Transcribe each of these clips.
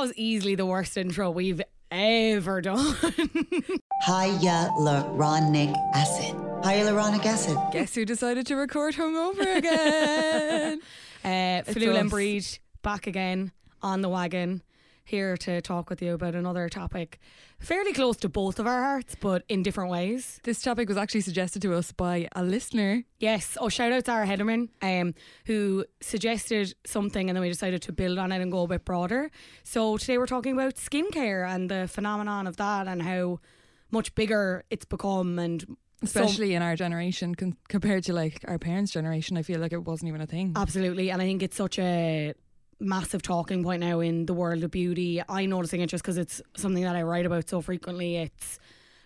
Was easily the worst intro we've ever done. Hyaluronic acid. Hyaluronic acid. Guess who decided to record hungover again? Uh, It's Flula and. Breed back again on the wagon, here to talk with you about another topic fairly close to both of our hearts, but in different ways. this topic was actually suggested to us by a listener. Yes. Oh, shout out to Sarah Hederman, um, who suggested something, and then we decided to build on it and go a bit broader. So today we're talking about skincare and the phenomenon of that, and how much bigger it's become, and so- Especially in our generation con- compared to like our parents' generation, I feel like it wasn't even a thing. Absolutely, and I think it's such a massive talking point now in the world of beauty. I'm noticing it just because it's something that I write about so frequently. It's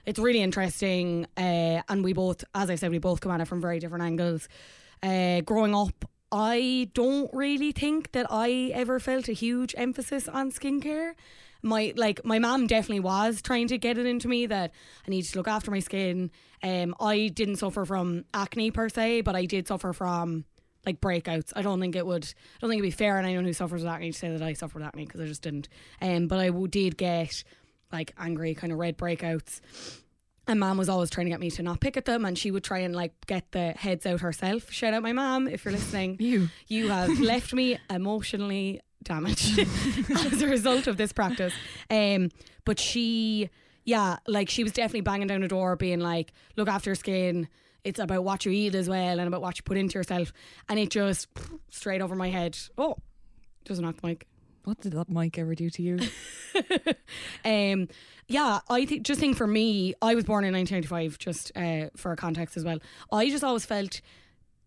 it's really interesting, uh, and we both, as I said, we both come at it from very different angles. Uh, growing up, I don't really think that I ever felt a huge emphasis on skincare. My like my mom definitely was trying to get it into me that I need to look after my skin. Um, I didn't suffer from acne per se, but I did suffer from like breakouts. I don't think it would. I don't think it'd be fair on anyone who suffers with acne to say that I suffer with acne because I just didn't. Um, but I did get like angry kind of red breakouts. And mom was always trying to get me to not pick at them, and she would try and like get the heads out herself. Shout out my mom if you're listening. You. you have left me emotionally damaged as a result of this practice. Um, but she, yeah, like she was definitely banging down the door, being like, "Look after your skin." It's about what you eat as well, and about what you put into yourself. And it just straight over my head. Oh, doesn't knock the mic. What did that mic ever do to you? Um, yeah, I think just think for me, I was born in 1995. Just uh, for a context as well, I just always felt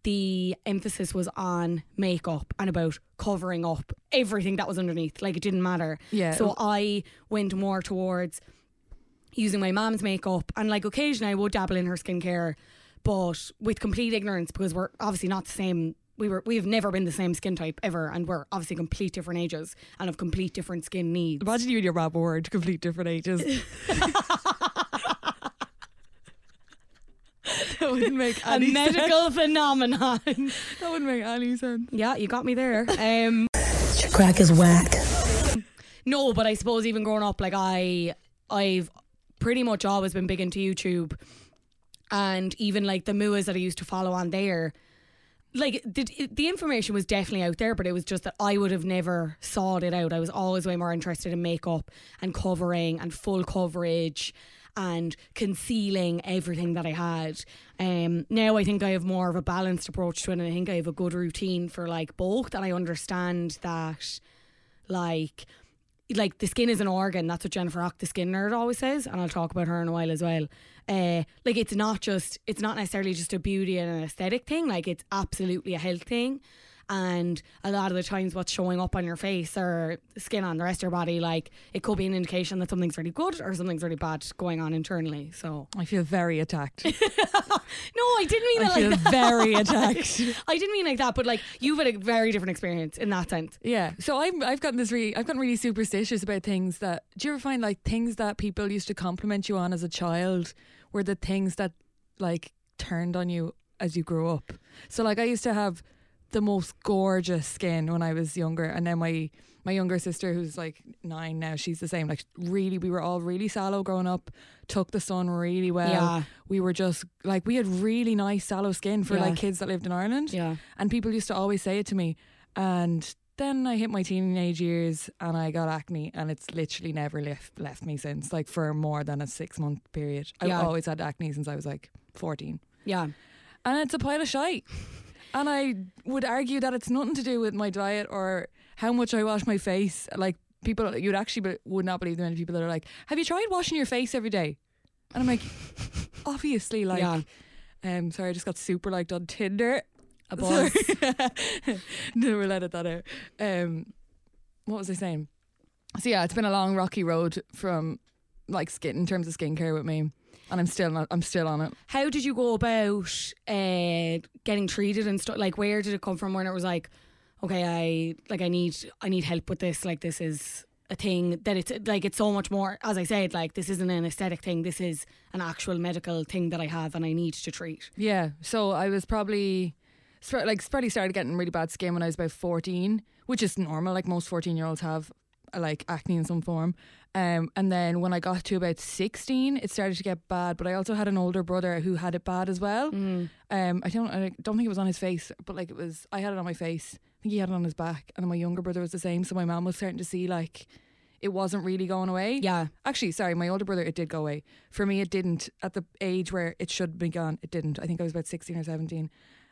the emphasis was on makeup and about covering up everything that was underneath. Like it didn't matter. Yeah. So I went more towards using my mom's makeup and like occasionally I would dabble in her skincare, but with complete ignorance because we're obviously not the same. We were we've never been the same skin type ever, and we're obviously complete different ages and have complete different skin needs. Imagine you and your rap word, complete different ages. that wouldn't make a any medical phenomenon. That wouldn't make any sense. Yeah, you got me there. Um, Your crack is whack. no, but I suppose even growing up, like I, I've pretty much always been big into YouTube, and even like the muas that I used to follow on there. Like the the information was definitely out there, but it was just that I would have never sought it out. I was always way more interested in makeup and covering and full coverage and concealing everything that I had. Um, now I think I have more of a balanced approach to it, and I think I have a good routine for like both, and I understand that like like the skin is an organ. That's what Jennifer Rock, the skin nerd, always says, and I'll talk about her in a while as well. Uh, like it's not just, it's not necessarily just a beauty and an aesthetic thing. Like it's absolutely a health thing. And a lot of the times, what's showing up on your face or skin on the rest of your body, like it could be an indication that something's really good or something's really bad going on internally. So I feel very attacked. no, I didn't mean I feel like that. very attacked. I didn't mean like that, but like you've had a very different experience in that sense. Yeah. So I'm I've gotten this really I've gotten really superstitious about things that do you ever find like things that people used to compliment you on as a child were the things that like turned on you as you grew up. So like I used to have the most gorgeous skin when I was younger and then my my younger sister who's like 9 now she's the same like really we were all really sallow growing up took the sun really well Yeah. we were just like we had really nice sallow skin for Yeah. like kids that lived in Ireland Yeah. and people used to always say it to me. And then I hit my teenage years and I got acne, and it's literally never left left me since. Like for more than a six month period, I've Yeah. always had acne since I was like fourteen, Yeah. and it's a pile of shite. And I would argue that it's nothing to do with my diet or how much I wash my face. Like people, you'd actually be, would not believe the many people that are like, "Have you tried washing your face every day?" And I'm like, obviously, like. Yeah. Um, sorry, I just got super liked on Tinder. A buzz. Never let it that out. Um, what was I saying? So yeah, it's been a long rocky road from like skin in terms of skincare with me, and I'm still not. I'm still on it. How did you go about uh, getting treated and stuff? Like, where did it come from? When it was like, okay, I like I need I need help with this. Like, this is a thing that it's like it's so much more. As I said, like this isn't an aesthetic thing. This is an actual medical thing that I have and I need to treat. Yeah. So I was probably like probably started getting really bad skin when I was about 14, which is normal. Like most 14 year olds have like acne in some form. Um, and then when I got to about 16, it started to get bad. But I also had an older brother who had it bad as well. Um, I don't, I don't think it was on his face, but like it was, I had it on my face. I think he had it on his back, and then my younger brother was the same. So my mom was starting to see like it wasn't really going away. Yeah. Actually, sorry, my older brother, it did go away. For me, it didn't. At the age where it should be gone, it didn't. I think I was about 16 or 17.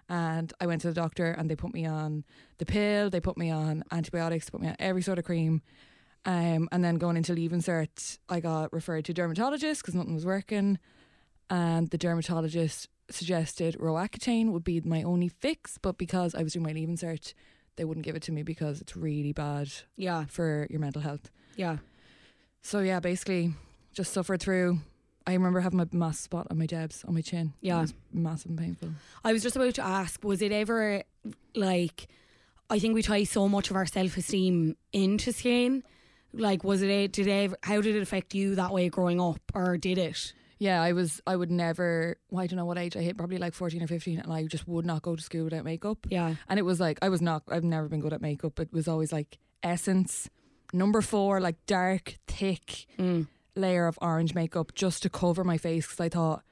And I went to the doctor and they put me on the pill, they put me on antibiotics, put me on every sort of cream. Um, and then going into leaving cert, I got referred to a dermatologist because nothing was working. And the dermatologist suggested Roaccutane would be my only fix, but because I was doing my leaving cert, they wouldn't give it to me because it's really bad Yeah. for your mental health. Yeah. So yeah, basically just suffered through. I remember having a mass spot on my jabs on my chin. Yeah. It was massive and painful. I was just about to ask, was it ever like I think we tie so much of our self esteem into skin. Like was it did it ever, how did it affect you that way growing up or did it? Yeah, I was. I would never. Well, I don't know what age I hit. Probably like fourteen or fifteen, and I just would not go to school without makeup. Yeah. And it was like I was not. I've never been good at makeup. It was always like essence, number four, like dark, thick Mm. Layer of orange makeup just to cover my face because I thought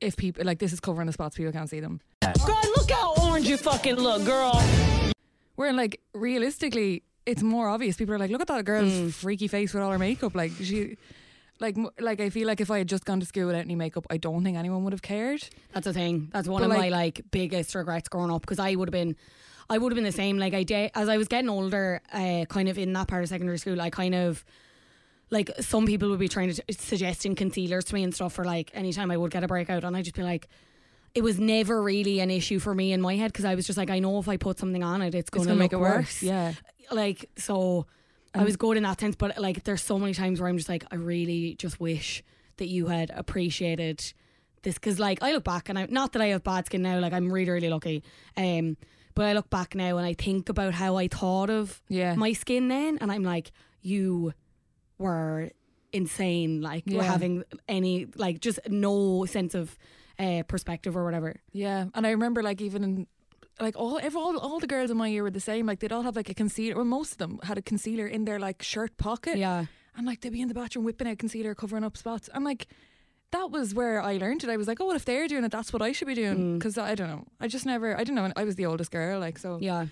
if people like this is covering the spots, people can't see them. Girl, look how orange you fucking look, girl. Where like realistically, it's more obvious. People are like, look at that girl's freaky face with all her makeup. Like she, like like I feel like if I had just gone to school without any makeup, I don't think anyone would have cared. That's the thing. That's one But, of my like- like biggest regrets growing up because I would have been, I would have been the same. Like I did as I was getting older, uh, kind of in that part of secondary school, I kind of. Like some people would be trying to suggesting concealers to me and stuff for like anytime I would get a breakout, and I'd just be like, it was never really an issue for me in my head because I was just like, I know if I put something on it, it's going to make it worse. worse, yeah. like so, I was good in that sense. But like, there's so many times where I'm just like, I really just wish that you had appreciated this because like I look back and I'm not that I have bad skin now, like I'm really really lucky. Um, but I look back now and I think about how I thought of Yeah. my skin then, and I'm like, you were insane, like Yeah. having any like just no sense of uh, perspective or whatever. Yeah, and I remember like even in like all every, all all the girls in my year were the same. Like they'd all have like a concealer. Well, most of them had a concealer in their like shirt pocket. Yeah. and like they'd be in the bathroom whipping out concealer, covering up spots. And like that was where I learned it. I was like, oh, well, if they're doing it, that's what I should be doing. Because I don't know, I just never, I didn't know. I was the oldest girl, like so. Yeah.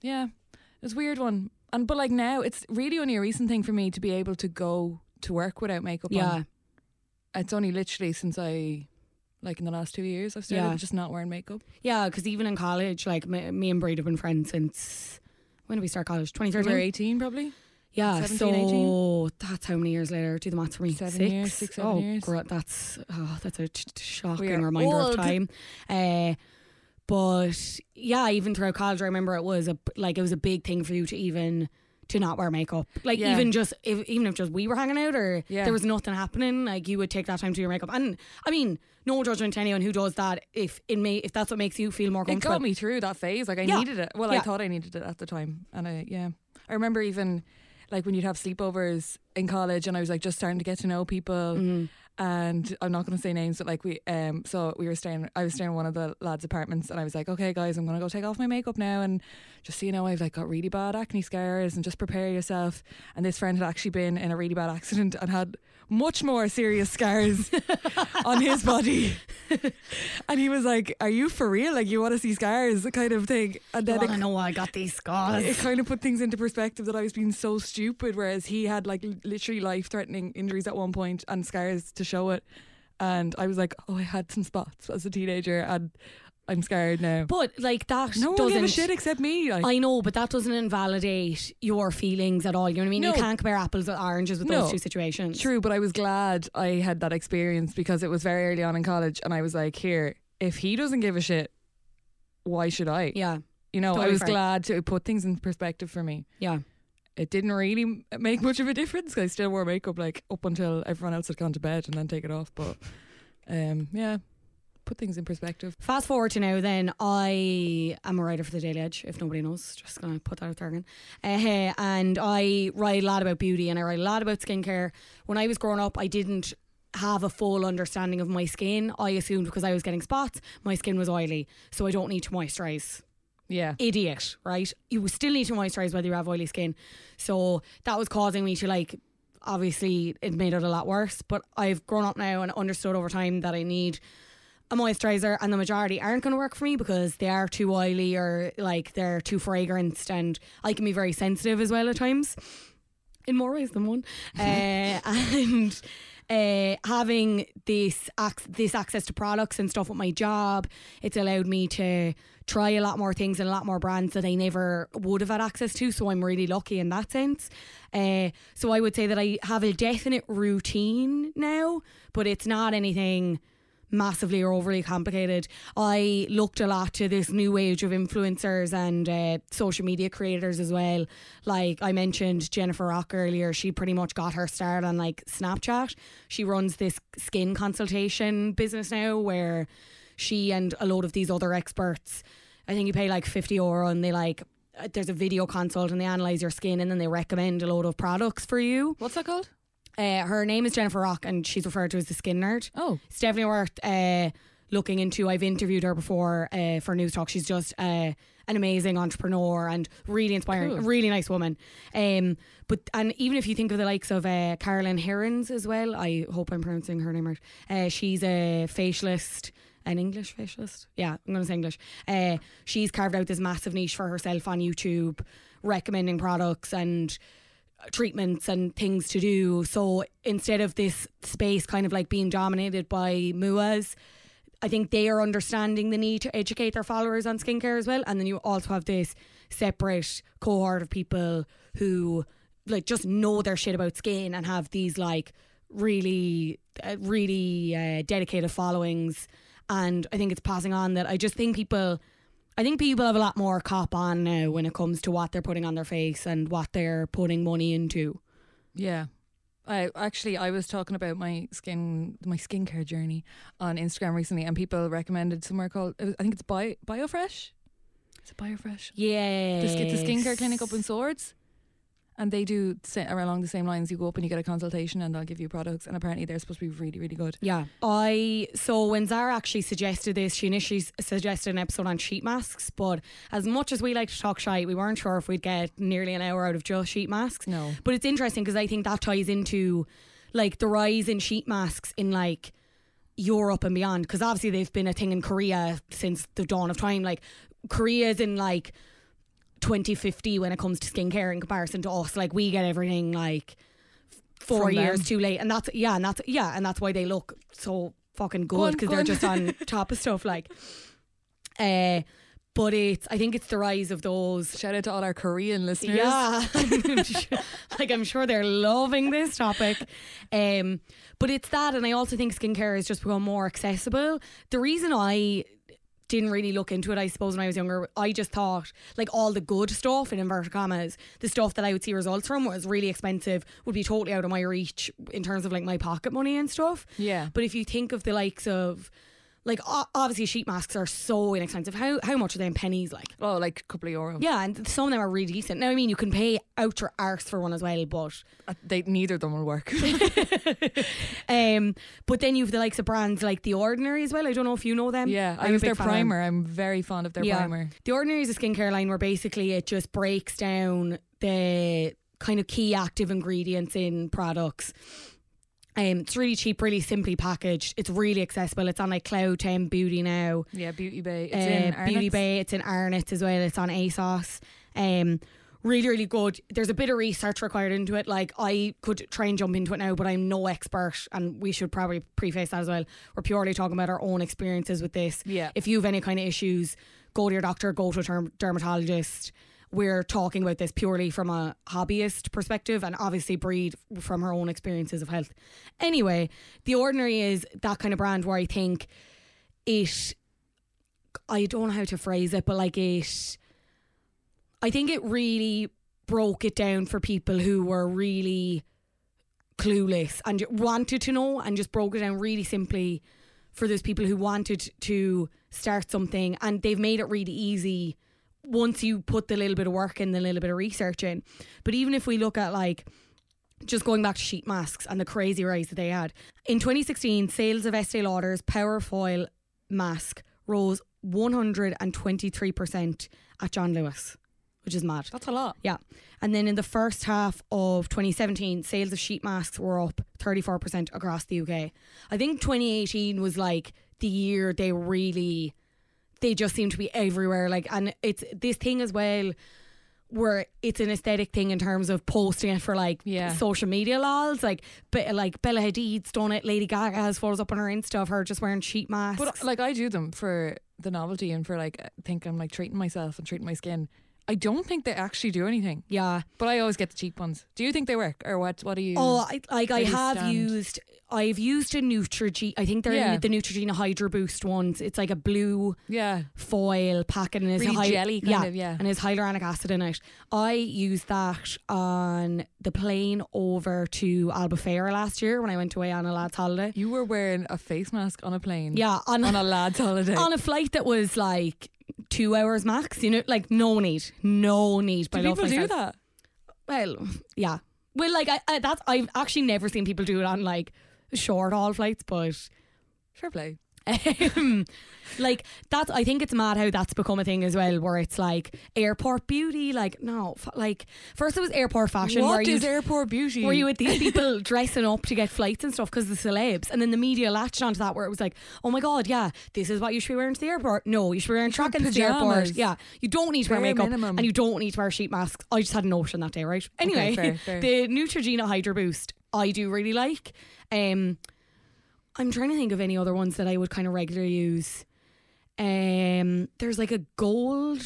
Yeah, it was a weird one. And but like now, it's really only a recent thing for me to be able to go to work without makeup Yeah. on. It's only literally since I, like in the last two years, I've started Yeah. just not wearing makeup. Yeah, because even in college, like me, me and Braid have been friends since when did we start college? We 2013. were 18 probably. Yeah, 17, so 18? that's how many years later? Do the maths for me. Seven six. years, six, seven oh, years. gro- that's oh, that's a t- t- shocking reminder old. of time. Uh, but yeah, even throughout college, I remember it was a like it was a big thing for you to even to not wear makeup. Like Yeah. even just if, even if just we were hanging out or Yeah. there was nothing happening, like you would take that time to do your makeup. And I mean, no judgment to anyone who does that. If it may, if that's what makes you feel more It comfortable. got me through that phase. Like I Yeah. needed it. Well, I thought I needed it at the time, and I yeah. I remember even like when you'd have sleepovers in college, and I was like just starting to get to know people. Mm-hmm. And I'm not going to say names, but like we, um, so we were staying. I was staying in one of the lads' apartments, and I was like, "Okay, guys, I'm going to go take off my makeup now, and just so you know, I've like got really bad acne scars, and just prepare yourself." And this friend had actually been in a really bad accident and had much more serious scars on his body. and he was like, "Are you for real? Like you want to see scars?" kind of thing. And I then it, know why I got these scars. it kind of put things into perspective that I was being so stupid, whereas he had like literally life-threatening injuries at one point and scars to show it. And I was like, "Oh, I had some spots as a teenager, and I'm scared now." But like that no one doesn't gave a shit except me. Like, I know, but that doesn't invalidate your feelings at all. You know what I mean? You can't compare apples with oranges with No. those two situations. True, but I was glad I had that experience because it was very early on in college, and I was like, "Here, if he doesn't give a shit, why should I?" Yeah, You know, I was fair. glad to put things in perspective for me. yeah. It didn't really make much of a difference I still wore makeup like up until everyone else had gone to bed and then take it off. But um, yeah, put things in perspective. Fast forward to now, then I am a writer for the Daily Edge. If nobody knows, just gonna put that out there again. Uh, and I write a lot about beauty and I write a lot about skincare. When I was growing up, I didn't have a full understanding of my skin. I assumed because I was getting spots, my skin was oily, so I don't need to moisturize. Yeah, idiot, right? You still need to moisturize whether you have oily skin. So that was causing me to like obviously it made it a lot worse. But I've grown up now and understood over time that I need a moisturizer and the majority aren't going to work for me because they are too oily or like they're too fragranced and I can be very sensitive as well at times in more ways than one. uh, and uh, having this ac- this access to products and stuff with my job, it's allowed me to try a lot more things and a lot more brands that I never would have had access to. So I'm really lucky in that sense. Uh, so I would say that I have a definite routine now, but it's not anything massively or overly complicated. I looked a lot to this new age of influencers and uh, social media creators as well. Like I mentioned Jennifer Rock earlier, she pretty much got her start on like Snapchat. She runs this skin consultation business now where she and a load of these other experts, I think you pay like 50 euro and they like uh, there's a video consult and they analyze your skin and then they recommend a load of products for you. what's that called? Uh, her name is Jennifer Rock, and she's referred to as the Skin Nerd. Oh. it's definitely worth uh, looking into. I've interviewed her before uh, for Newstalk. She's just uh, an amazing entrepreneur and really inspiring. Cool. Really nice woman. Um, but and even if you think of the likes of uh, Caroline Hirons as well, I hope I'm pronouncing her name right. Uh, she's a facialist. An English facialist? Yeah, I'm going to say English. Uh, she's carved out this massive niche for herself on YouTube, recommending products and treatments and things to do. So instead of this space kind of like being dominated by MUAs, I think they are understanding the need to educate their followers on skincare as well. And then you also have this separate cohort of people who like just know their shit about skin and have these like really, uh, really uh, dedicated followings. And I think it's passing on that I just think people. I think people have a lot more cop on now when it comes to what they're putting on their face and what they're putting money into. Yeah. I actually I was talking about my skin my skincare journey on Instagram recently and people recommended somewhere called I think it's Bio Biofresh. Is it Biofresh? Yeah. The, sk- the skincare clinic up in Swords. And they do along the same lines. You go up and you get a consultation, and they'll give you products. And apparently, they're supposed to be really, really good. Yeah. I so when Zara actually suggested this, she initially suggested an episode on sheet masks, but as much as we like to talk shite, we weren't sure if we'd get nearly an hour out of just sheet masks. No. But it's interesting because I think that ties into like the rise in sheet masks in like Europe and beyond because obviously they've been a thing in Korea since the dawn of time. Like Korea's in like 2050 when it comes to skincare in comparison to us. Like we get everything like four From them. years too late, and that's yeah, and that's yeah, and that's why they look so fucking good because they're just on top of stuff like. Uh, but it's I think it's the rise of those. Shout out to all our Korean listeners. Yeah, like I'm sure they're loving this topic. Um, but it's that, and I also think skincare has just become more accessible. The reason I didn't really look into it, I suppose, when I was younger, I just thought like all the good stuff in inverted commas, the stuff that I would see results from was really expensive, would be totally out of my reach in terms of like my pocket money and stuff. Yeah. But if you think of the likes of like obviously sheet masks are so inexpensive. How how much are they in Penneys like? Oh, like a couple of euro. Yeah, and some of them are really decent. Now I mean you can pay out your arse for one as well, but Uh, They neither of them will work. um but then you've the likes of brands like The Ordinary as well. I don't know if you know them. yeah, I I'm a use their fan of them. primer. I'm very fond of their primer. The Ordinary is a skincare line where basically it just breaks down the kind of key active ingredients in products. Um, it's really cheap, really simply packaged. It's really accessible. It's on like Cloud 10 Beauty now. Yeah, Beauty Bay. It's Uh, in Beauty Bay. It's in Arnott's as well. It's on ASOS. Um, really, really good. There's a bit of research required into it. Like I could try and jump into it now, but I'm no expert, and we should probably preface that as well. We're purely talking about our own experiences with this. Yeah. If you have any kind of issues, go to your doctor. Go to a derm- dermatologist. We're talking about this purely from a hobbyist perspective, and obviously breed from her own experiences of health. Anyway, the ordinary is that kind of brand where I think it I don't know how to phrase it, but like it, I think it really broke it down for people who were really clueless and wanted to know and just broke it down really simply for those people who wanted to start something and they've made it really easy once you put the little bit of work in, the little bit of research in. But even if we look at like just going back to sheet masks and the crazy rise that they had. In 2016, sales of Estee Lauder's Power Foil mask rose 123% at John Lewis, which is mad. That's a lot. Yeah. And then in the first half of 2017, sales of sheet masks were up 34% across the UK. I think 2018 was like the year they really they just seem to be everywhere like and it's this thing as well where it's an aesthetic thing in terms of posting it for like Yeah. social media laws like but like Bella Hadid's done it Lady Gaga has photos up on her Insta of her just wearing sheet masks But like I do them for the novelty and for like I think I'm like treating myself and treating my skin. I don't think they actually do anything. yeah But I always get the cheap ones. Do you think they work or what? What do you? Oh, I, like I where do you have stand? used. I've used a Neutrogena. I think they're Yeah. the Neutrogena Hydro Boost ones. It's like a blue yeah. foil packet and it's Really jelly kind of, yeah. and it's hyaluronic acid in it. I used that on the plane over to Albufeira last year when I went away on a lad's holiday. You were wearing a face mask on a plane. Yeah, on, On a lad's holiday. on a flight that was like two hours max. You know, like no need, no need. do by love people do that? Well, yeah. Well, like I, I that's I've actually never seen people do it on like short haul flights, but Fair play. um, like that's I think it's mad how that's become a thing as well, where it's like airport beauty. Like no, f- like first it was airport fashion. where What is airport beauty? were you with these people dressing up to get flights and stuff because the celebs, and then the media latched onto that where it was like, oh my god, yeah, this is what you should be wearing to the airport. No, you should be wearing should wear to the airport. Yeah, you don't need to wear Bare makeup minimum. and you don't need to wear sheet masks. I just had a notion that day, right? Anyway, fair, fair. the Neutrogena Hydro Boost I do really like. Um, I'm trying to think of any other ones that I would kind of regularly use. Um, there's like a gold.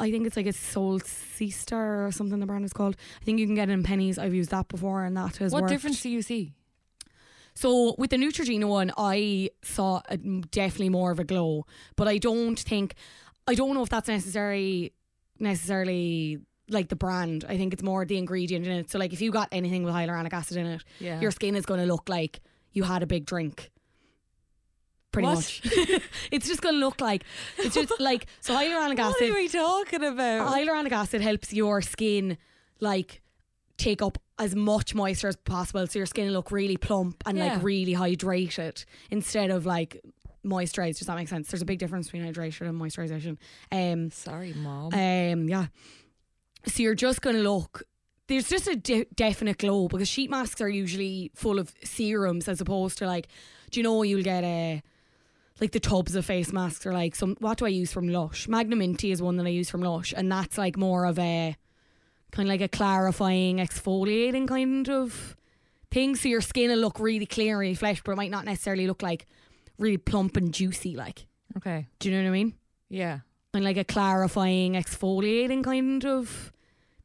I think it's like a Soul Sea Star or something. The brand is called. I think you can get it in Penneys. I've used that before, and that has what worked. difference do you see? So with the Neutrogena one, I saw a, definitely more of a glow, but I don't think, I don't know if that's necessary, necessarily like the brand. I think it's more the ingredient in it. So like if you got anything with hyaluronic acid in it, Yeah. your skin is going to look like you had a big drink. Pretty What? much. it's just going to look like it's just like so hyaluronic acid. What are we talking about? Hyaluronic acid helps your skin like take up as much moisture as possible so your skin will look really plump and Yeah. like really hydrated instead of like moisturized. Does that make sense? There's a big difference between hydration and moisturization. Um Sorry, mom. um yeah. So you're just going to look there's just a de- definite glow because sheet masks are usually full of serums as opposed to like do you know you'll get a like the tubs of face masks are like some what do I use from Lush? Magnaminty is one that I use from Lush and that's like more of a kind of like a clarifying exfoliating kind of thing so your skin will look really clear and really fresh but it might not necessarily look like really plump and juicy like okay. do you know what I mean? Yeah. and like a clarifying, exfoliating kind of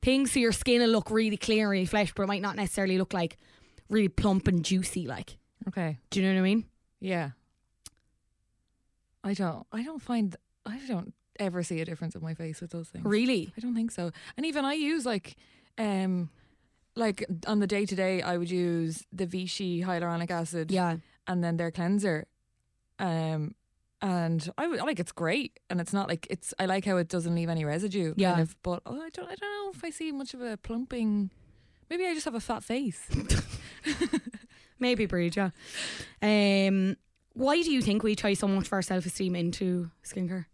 thing. So your skin will look really clear and really fresh, but it might not necessarily look like really plump and juicy. Like, Okay. do you know what I mean? Yeah. I don't. I don't find. I don't ever see a difference in my face with those things. Really? I don't think so. And even I use like, um, like on the day to day, I would use the Vichy hyaluronic acid. Yeah. And then their cleanser. Um, and I like it's great, and it's not like it's. I like how it doesn't leave any residue. kind Yeah. of, but oh, I don't. I don't know if I see much of a plumping. Maybe I just have a fat face. Maybe breed, yeah. Um, why do you think we try so much for our self esteem into skincare?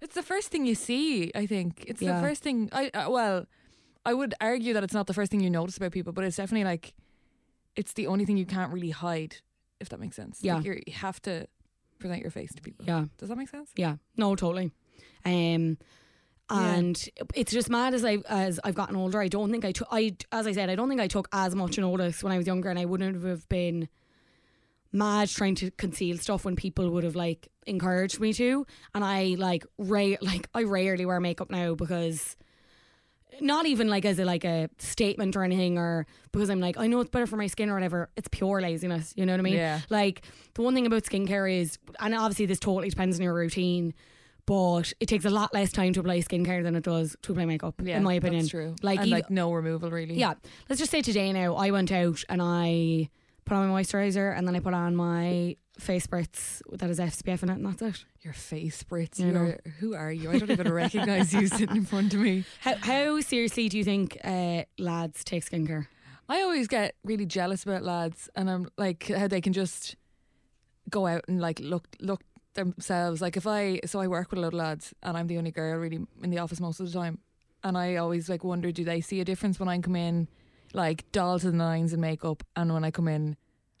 It's the first thing you see. I think it's Yeah. the first thing. I uh, well, I would argue that it's not the first thing you notice about people, but it's definitely like it's the only thing you can't really hide, if that makes sense. Yeah. like you have to present your face to people. Yeah. does that make sense? Yeah, no, totally. Um, and it's just mad as I as I've gotten older. I don't think I took. I as I said, I don't think I took as much notice when I was younger, and I wouldn't have been mad trying to conceal stuff when people would have like encouraged me to. And I like rare like I rarely wear makeup now because not even like as a like a statement or anything or because I'm like I know it's better for my skin or whatever it's pure laziness you know what I mean Yeah. like the one thing about skincare is and obviously this totally depends on your routine but it takes a lot less time to apply skincare than it does to apply makeup Yeah, in my opinion that's true. like even- like no removal really. yeah let's just say today now I went out and I put on my moisturizer and then I put on my face spritz that has SPF in it and that's it your face spritz. You know. You're, who are you? I don't even recognize you sitting in front of me. how, how seriously do you think uh, lads take skincare I always get really jealous about lads, and I'm like how they can just go out and like look look themselves. Like if I so I work with a lot of lads, and I'm the only girl really in the office most of the time, and I always like wonder do they see a difference when I come in like doll to the nines in makeup, and when I come in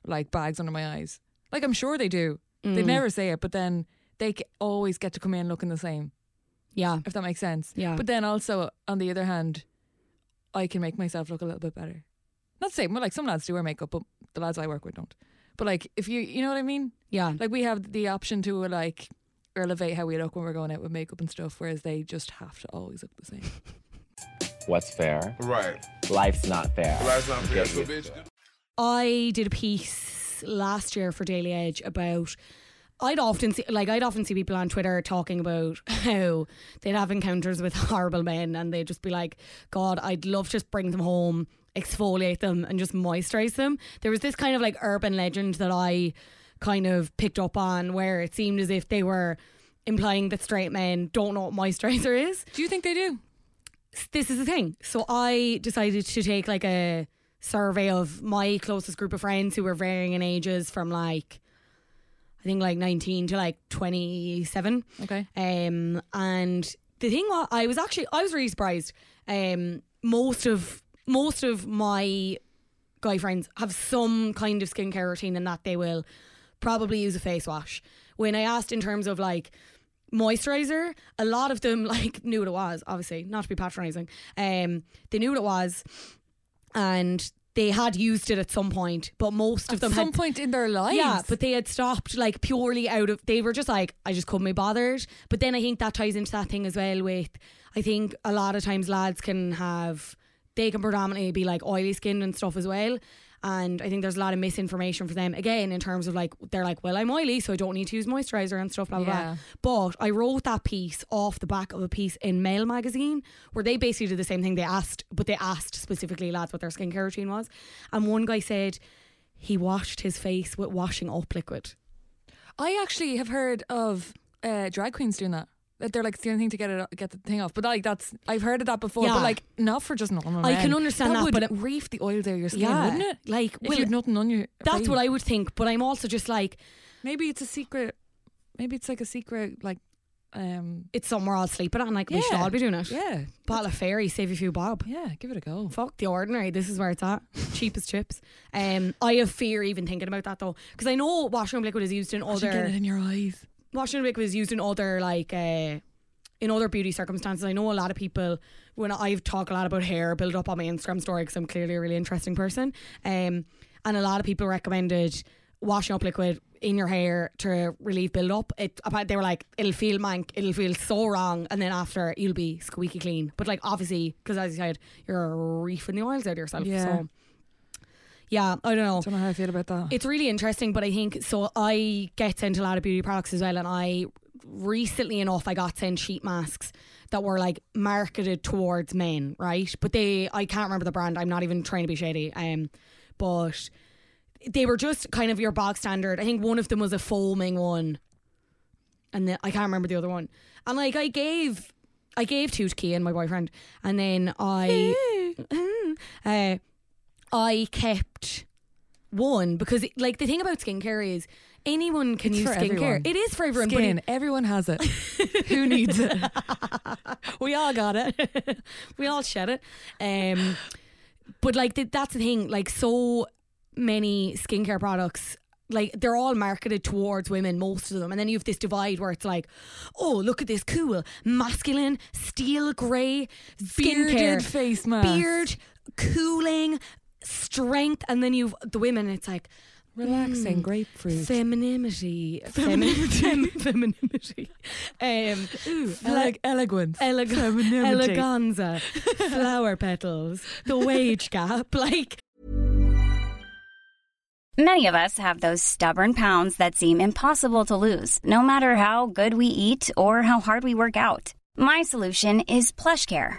like bags under my eyes. Like I'm sure they do. They Mm. never say it, but then they c- always get to come in looking the same. yeah If that makes sense. Yeah. But then also on the other hand, I can make myself look a little bit better. Not the same, well, like some lads do wear makeup, but the lads I work with don't. But like, if you, you know what I mean? yeah Like we have the option to uh, like elevate how we look when we're going out with makeup and stuff, whereas they just have to always look the same. What's fair? Right. Life's not fair. Life's not fair. Get So, used bitch, to it. I did a piece last year for Daily Edge about. I'd often see, like, I'd often see people on Twitter talking about how they'd have encounters with horrible men, and they'd just be like, "God, I'd love to just bring them home, exfoliate them, and just moisturize them." There was this kind of like urban legend that I kind of picked up on, where it seemed as if they were implying that straight men don't know what moisturizer is Do you think they do? this is the thing. So I decided to take like a survey of my closest group of friends who were varying in ages from like I think like 19 to like 27. Okay. Um and the thing wa- I was actually I was really surprised. Um most of most of my guy friends have some kind of skincare routine and that they will probably use a face wash. When I asked in terms of like moisturizer, a lot of them like knew what it was, obviously, not to be patronizing. Um they knew what it was and they had used it at some point, but most of them At them some had point in their lives. yeah, but they had stopped like purely out of they were just like, I just couldn't be bothered. But then I think that ties into that thing as well with I think a lot of times lads can have they can predominantly be like oily skinned and stuff as well. And I think there's a lot of misinformation for them again in terms of like they're like, Well, I'm oily, so I don't need to use moisturizer and stuff, blah blah Yeah. blah. But I wrote that piece off the back of a piece in Mail magazine where they basically did the same thing. They asked but they asked specifically lads what their skincare routine was. And one guy said he washed his face with washing up liquid. I actually have heard of uh, drag queens doing that. That they're like it's the only thing to get it get the thing off. But like that's I've heard of that before. Yeah. But like not for just normal. I men. can understand that, would but it- reef the oil there your skin, Yeah, wouldn't it? like, if well, you had nothing on you. That's what I would think. But I'm also just like, Maybe it's a secret. Maybe it's like a secret. Like, um, it's somewhere I'll sleep it on. Like, we should all be doing it. yeah, Bottle of fairy, save a few bob. yeah. Give it a go. Fuck the ordinary. This is where it's at. Cheapest chips. Um, I have fear even thinking about that though, because I know washing liquid is used in other getting it in your eyes. Washing liquid was used in other like uh, in other beauty circumstances. I know a lot of people when I've talked a lot about hair build up on my Instagram story because I'm clearly a really interesting person. Um, and a lot of people recommended washing up liquid in your hair to relieve build up. It they were like it'll feel mank, it'll feel so wrong, and then after you'll be squeaky clean. But like obviously, because as you said, you're reefing the oils out of yourself. Yeah. So yeah, I don't know. Don't know how I feel about that. It's really interesting, but I think so. I get sent a lot of beauty products as well, and I recently enough I got sent sheet masks that were like marketed towards men, right? But they, I can't remember the brand. I'm not even trying to be shady. Um, but they were just kind of your bog standard. I think one of them was a foaming one, and the, I can't remember the other one. And like I gave, I gave two to and my boyfriend, and then I, uh, I kept one because like the thing about skincare is anyone can It's use skincare. everyone. It is for everyone. Skin. it- Everyone has it. Who needs it? we all got it. we all shed it. Um, but like th- that's the thing. Like so many skincare products. Like they're all marketed towards women, most of them, and then you have this divide where it's like, oh, look at this cool, masculine, steel grey skincare, Bearded face mask. beard, cooling, strength, and then you've the women. It's like Relaxing mm, grapefruit. femininity, femininity, femininity, um, Eleg- elegance. eleg- Femininity. eleganza, flower petals, the wage gap, like Many of us have those stubborn pounds that seem impossible to lose, no matter how good we eat or how hard we work out. My solution is PlushCare.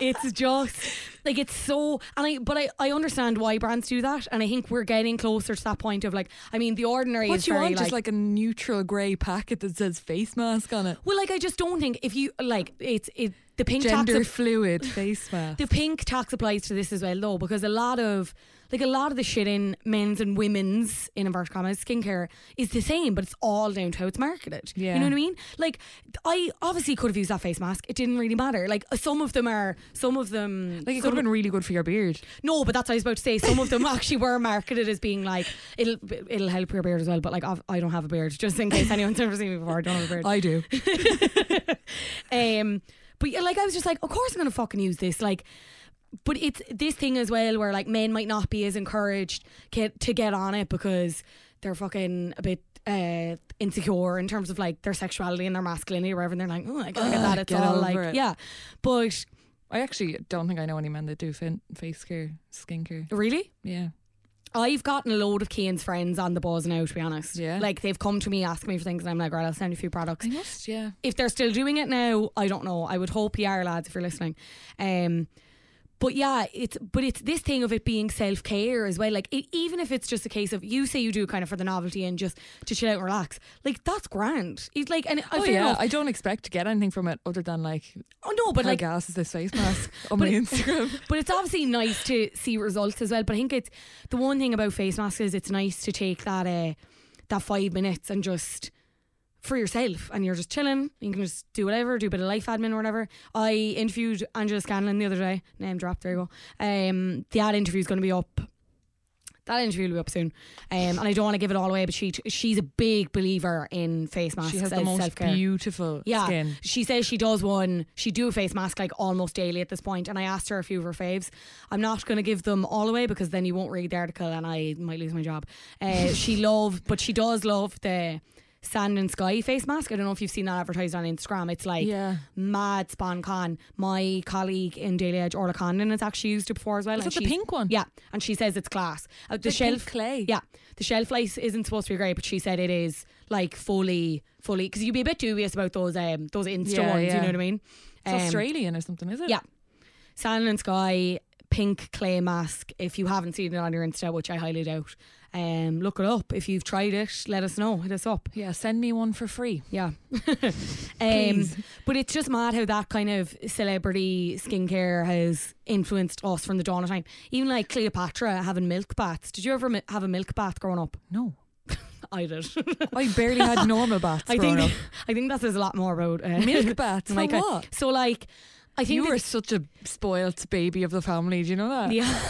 It's just like it's so and I but I, I understand why brands do that and I think we're getting closer to that point of like I mean the ordinary What is you want? like, Just like a neutral grey packet that says face mask on it. well like I just don't think if you like it's it the pink Gender tax fluid face mask. the pink tax applies to this as well though because a lot of like a lot of the shit in men's and women's in inverted commas skincare is the same but it's all down to how it's marketed Yeah. you know what I mean like I obviously could have used that face mask it didn't really matter like some of them are some of them Like it could have been really good for your beard. no, but that's what I was about to say. Some of them actually were marketed as being like it'll it'll help your beard as well. But like I've, I don't have a beard, just in case anyone's ever seen me before. I don't have a beard. I do. um, but yeah, like I was just like, of course I'm gonna fucking use this. Like, but it's this thing as well where like men might not be as encouraged get, to get on it because they're fucking a bit. Uh, insecure in terms of like their sexuality and their masculinity or whatever and they're like oh I gotta get that it's get all like it. yeah but I actually don't think I know any men that do fin- face care, skincare. really Yeah. I've gotten a load of Keane's friends on the buzz now, to be honest. Yeah. Like they've come to me asking me for things, and I'm like, right, I'll send you a few products. I must, yeah. If they're still doing it now, I don't know. I would hope you are, lads, if you're listening. Um, but yeah, it's but it's this thing of it being self care as well. Like it, even if it's just a case of you say you do it kind of for the novelty and just to chill out and relax, like that's grand. It's like and I Oh yeah, enough. I don't expect to get anything from it other than like, oh no, but like gas is this face mask on my Instagram. But it's obviously nice to see results as well. But I think it's the one thing about face masks is it's nice to take that uh, that five minutes and just for yourself and you're just chilling. You can just do whatever, do a bit of life admin or whatever. I interviewed Angela Scanlon the other day. Name drop, there you go. Um, the ad interview is going to be up. That interview will be up soon, um, and I don't want to give it all away. But she she's a big believer in face masks. She has the most self-care. beautiful Yeah, skin. she says she does one. She do a face mask like almost daily at this point, and I asked her a few of her faves. I'm not going to give them all away because then you won't read the article and I might lose my job. Uh, she loved, but she does love the sand and sky face mask. I don't know if you've seen that advertised on Instagram. It's like Yeah. mad spawn con. My colleague in Daily Edge, Orla Condon, has actually used it before as well. Is it the pink one? Yeah, and she says it's class. Uh, the like shelf clay. Yeah, the shelf life isn't supposed to be great, but she said it is like fully, fully, because you'd be a bit dubious about those um those Insta Yeah, ones. You know what I mean? It's Um, Australian or something, is it? Yeah. Sand and Sky pink clay mask. If you haven't seen it on your Insta, which I highly doubt, um, look it up. If you've tried it, let us know. Hit us up. Yeah, send me one for free. Yeah. um, but it's just mad how that kind of celebrity skincare has influenced us from the dawn of time. Even like Cleopatra having milk baths. Did you ever mi- have a milk bath growing up? No. I did. I barely had normal baths I growing think up. I think that says a lot more about uh, Milk baths? Like, what? so like I think you were such a spoilt baby of the family. Do you know that? yeah.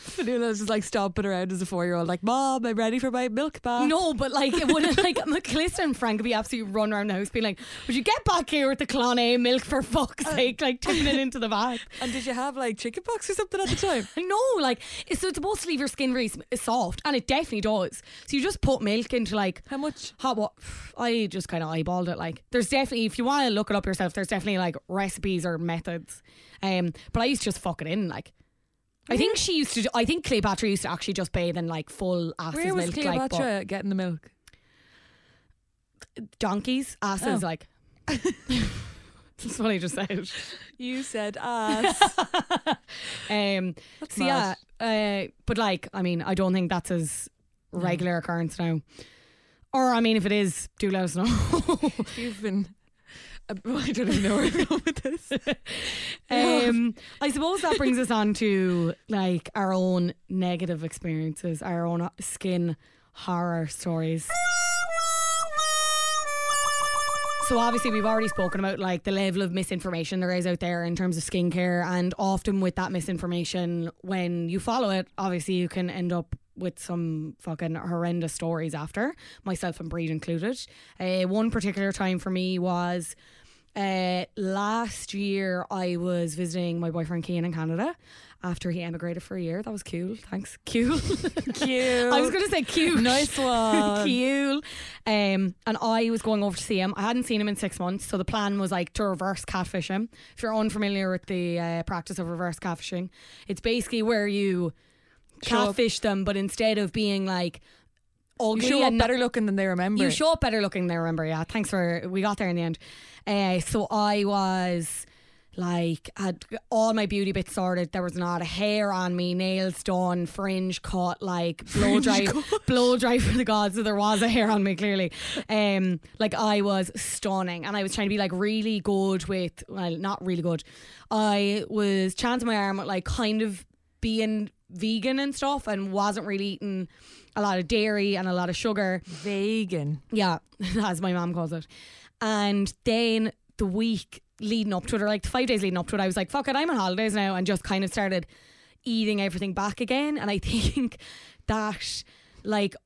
Fanula was just like stomping around as a four year old, like, Mom, I'm ready for my milk bath. No, but like it wouldn't like Calista and Frank would be absolutely run around the house being like, Would you get back here with the Clonay milk for fuck's Uh, sake? Like tipping it into the bath. And did you have like chicken pox or something at the time? No, like it's, so it's supposed to leave your skin really soft, and it definitely does. So you just put milk into like How much? hot water. I just kind of eyeballed it. Like there's definitely, if you want to look it up yourself, there's definitely like recipes or methods. Um, but I used to just fuck it in. Like I think she used to. I think Cleopatra used to actually just bathe in like full asses Where was milk, Cleopatra like but getting the milk? donkeys asses Oh. like. That's what I just said. You said ass. Um, That's so yeah, uh, but like, I mean, I don't think that's as regular occurrence now. Or I mean, if it is, do let us know. You've been. I don't even know where I'm going with this. um, I suppose that brings us on to like our own negative experiences, our own skin horror stories. So obviously we've already spoken about like the level of misinformation there is out there in terms of skincare and often with that misinformation when you follow it obviously you can end up with some fucking horrendous stories after myself and Breed included. Uh, one particular time for me was uh, last year I was visiting my boyfriend Kean in Canada after he emigrated for a year. That was cool. Thanks. Cool. Cute. I was going to say cute. Nice one. cute. Um, and I was going over to see him. I hadn't seen him in six months, so the plan was like to reverse catfish him. If you're unfamiliar with the uh, practice of reverse catfishing, it's basically where you catfish them, but instead of being like You ugly show up better looking than they remember. you show up better looking than they remember. Yeah, thanks for we got there in the end. Uh, so I was like had all my beauty bits sorted. There was not a hair on me, nails done, fringe cut, like blow dry, blow dry for the gods. So there was a hair on me clearly. Um, like I was stunning, and I was trying to be like really good with well, not really good. I was chancing my arm at like kind of being vegan and stuff, and wasn't really eating a lot of dairy and a lot of sugar. Vegan. Yeah, as my mom calls it. And then the week leading up to it, or like the five days leading up to it, I was like, fuck it, I'm on holidays now, and just kind of started eating everything back again. And I think that, like,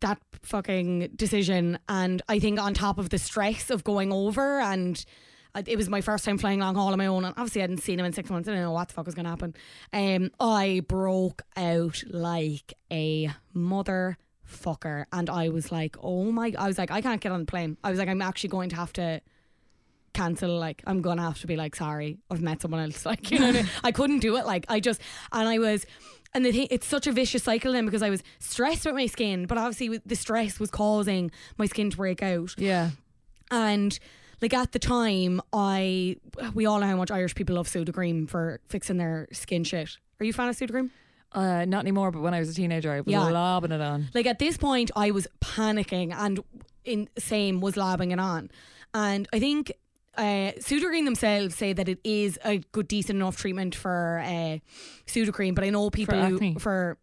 that fucking decision, and I think on top of the stress of going over and it was my first time flying long haul on my own, and obviously I hadn't seen him in six months. I didn't know what the fuck was going to happen. Um, I broke out like a motherfucker, and I was like, "Oh my!" I was like, "I can't get on the plane." I was like, "I'm actually going to have to." cancel like I'm gonna have to be like sorry I've met someone else like you know what I, mean? I couldn't do it like I just and I was and the thing it's such a vicious cycle then because I was stressed with my skin but obviously the stress was causing my skin to break out Yeah. and like at the time I we all know how much Irish people love Sudocrem for fixing their skin shit are you a fan of Sudocrem? Uh, not anymore, but when I was a teenager, I was Yeah. lobbing it on. Like at this point, I was panicking and in same was labbing it on, and I think. Uh, Sudocrem themselves say that it is a good, decent enough treatment for uh, Sudocrem, but I know people acne. who for